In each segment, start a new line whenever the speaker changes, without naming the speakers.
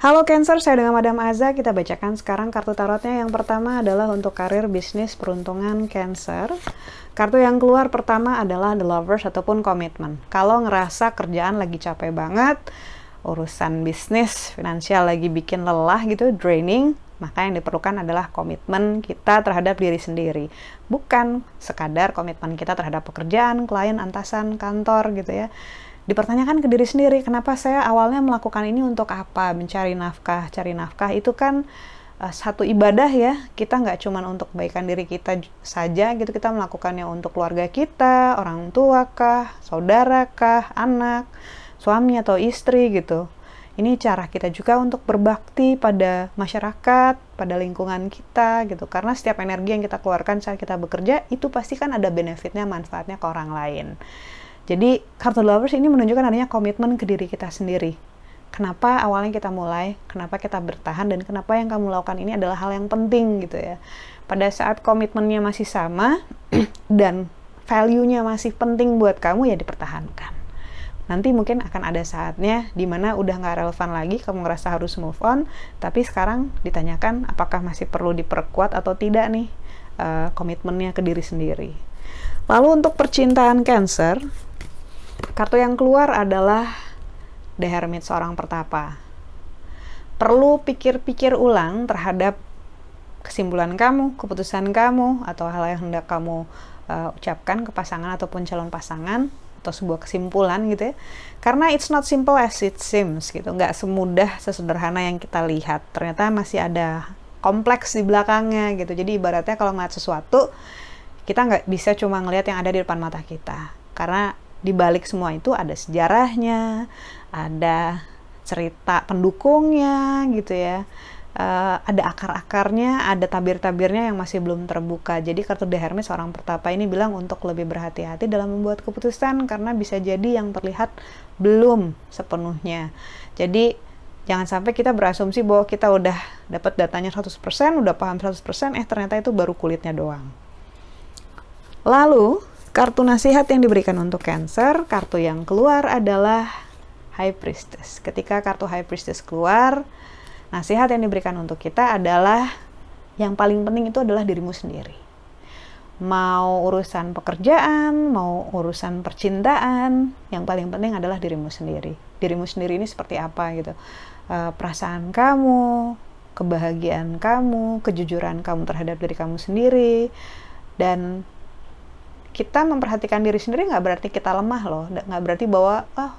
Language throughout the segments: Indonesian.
Halo Cancer, saya dengan Madam Aza. Kita bacakan sekarang kartu tarotnya. Yang pertama adalah untuk karir, bisnis, peruntungan Cancer. Kartu yang keluar pertama adalah The Lovers ataupun komitmen. Kalau ngerasa kerjaan lagi capek banget, urusan bisnis, finansial lagi bikin lelah gitu, draining, maka yang diperlukan adalah komitmen kita terhadap diri sendiri. Bukan sekadar komitmen kita terhadap pekerjaan, klien, antasan, kantor gitu ya. Dipertanyakan ke diri sendiri kenapa saya awalnya melakukan ini untuk apa? Mencari nafkah cari nafkah. Itu kan uh, satu ibadah ya. Kita nggak cuma untuk kebaikan diri kita saja gitu. Kita melakukannya untuk keluarga kita orang tua kah saudara kah anak suami atau istri gitu ini cara kita juga untuk berbakti pada masyarakat, pada lingkungan kita gitu. Karena setiap energi yang kita keluarkan saat kita bekerja itu pasti kan ada benefitnya, manfaatnya ke orang lain. Jadi kartu lovers ini menunjukkan adanya komitmen ke diri kita sendiri. Kenapa awalnya kita mulai, kenapa kita bertahan, dan kenapa yang kamu lakukan ini adalah hal yang penting gitu ya. Pada saat komitmennya masih sama, dan value-nya masih penting buat kamu, ya dipertahankan. Nanti mungkin akan ada saatnya di mana udah nggak relevan lagi, kamu ngerasa harus move on, tapi sekarang ditanyakan apakah masih perlu diperkuat atau tidak nih uh, komitmennya ke diri sendiri. Lalu untuk percintaan Cancer, Kartu yang keluar adalah The Hermit seorang pertapa. Perlu pikir-pikir ulang terhadap kesimpulan kamu, keputusan kamu, atau hal yang hendak kamu uh, ucapkan ke pasangan ataupun calon pasangan atau sebuah kesimpulan gitu ya. Karena it's not simple as it seems gitu. Nggak semudah sesederhana yang kita lihat. Ternyata masih ada kompleks di belakangnya gitu. Jadi ibaratnya kalau ngeliat sesuatu kita nggak bisa cuma ngelihat yang ada di depan mata kita. Karena di balik semua itu ada sejarahnya, ada cerita pendukungnya gitu ya. Uh, ada akar-akarnya, ada tabir-tabirnya yang masih belum terbuka. Jadi kartu The Hermes seorang pertapa ini bilang untuk lebih berhati-hati dalam membuat keputusan karena bisa jadi yang terlihat belum sepenuhnya. Jadi jangan sampai kita berasumsi bahwa kita udah dapat datanya 100%, udah paham 100%, eh ternyata itu baru kulitnya doang. Lalu, Kartu nasihat yang diberikan untuk Cancer, kartu yang keluar adalah High Priestess. Ketika kartu High Priestess keluar, nasihat yang diberikan untuk kita adalah yang paling penting itu adalah dirimu sendiri. Mau urusan pekerjaan, mau urusan percintaan, yang paling penting adalah dirimu sendiri. Dirimu sendiri ini seperti apa gitu. E, perasaan kamu, kebahagiaan kamu, kejujuran kamu terhadap diri kamu sendiri, dan kita memperhatikan diri sendiri nggak berarti kita lemah loh nggak berarti bahwa oh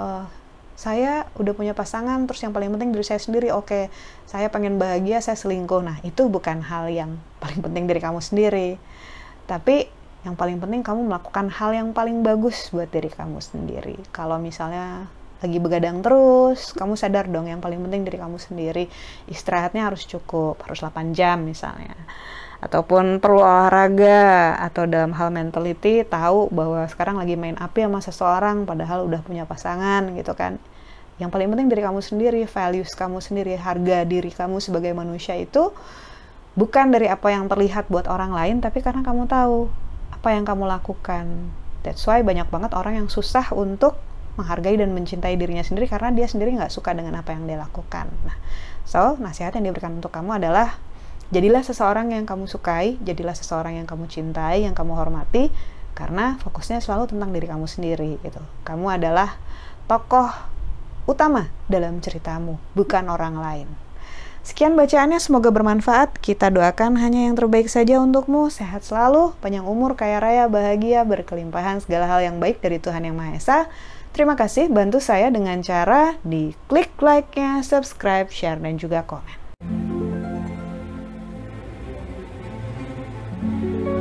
uh, saya udah punya pasangan terus yang paling penting diri saya sendiri. Oke okay, saya pengen bahagia saya selingkuh. Nah itu bukan hal yang paling penting dari kamu sendiri. Tapi yang paling penting kamu melakukan hal yang paling bagus buat diri kamu sendiri. Kalau misalnya lagi begadang terus, kamu sadar dong yang paling penting dari kamu sendiri. Istirahatnya harus cukup, harus 8 jam misalnya ataupun perlu olahraga atau dalam hal mentality tahu bahwa sekarang lagi main api sama seseorang padahal udah punya pasangan gitu kan. Yang paling penting dari kamu sendiri values kamu sendiri harga diri kamu sebagai manusia itu bukan dari apa yang terlihat buat orang lain tapi karena kamu tahu apa yang kamu lakukan. That's why banyak banget orang yang susah untuk menghargai dan mencintai dirinya sendiri karena dia sendiri nggak suka dengan apa yang dia lakukan. Nah so nasihat yang diberikan untuk kamu adalah Jadilah seseorang yang kamu sukai, jadilah seseorang yang kamu cintai, yang kamu hormati, karena fokusnya selalu tentang diri kamu sendiri gitu. Kamu adalah tokoh utama dalam ceritamu, bukan orang lain. Sekian bacaannya, semoga bermanfaat. Kita doakan hanya yang terbaik saja untukmu. Sehat selalu, panjang umur, kaya raya, bahagia, berkelimpahan, segala hal yang baik dari Tuhan Yang Maha Esa. Terima kasih, bantu saya dengan cara di klik like-nya, subscribe, share, dan juga komen. Thank you.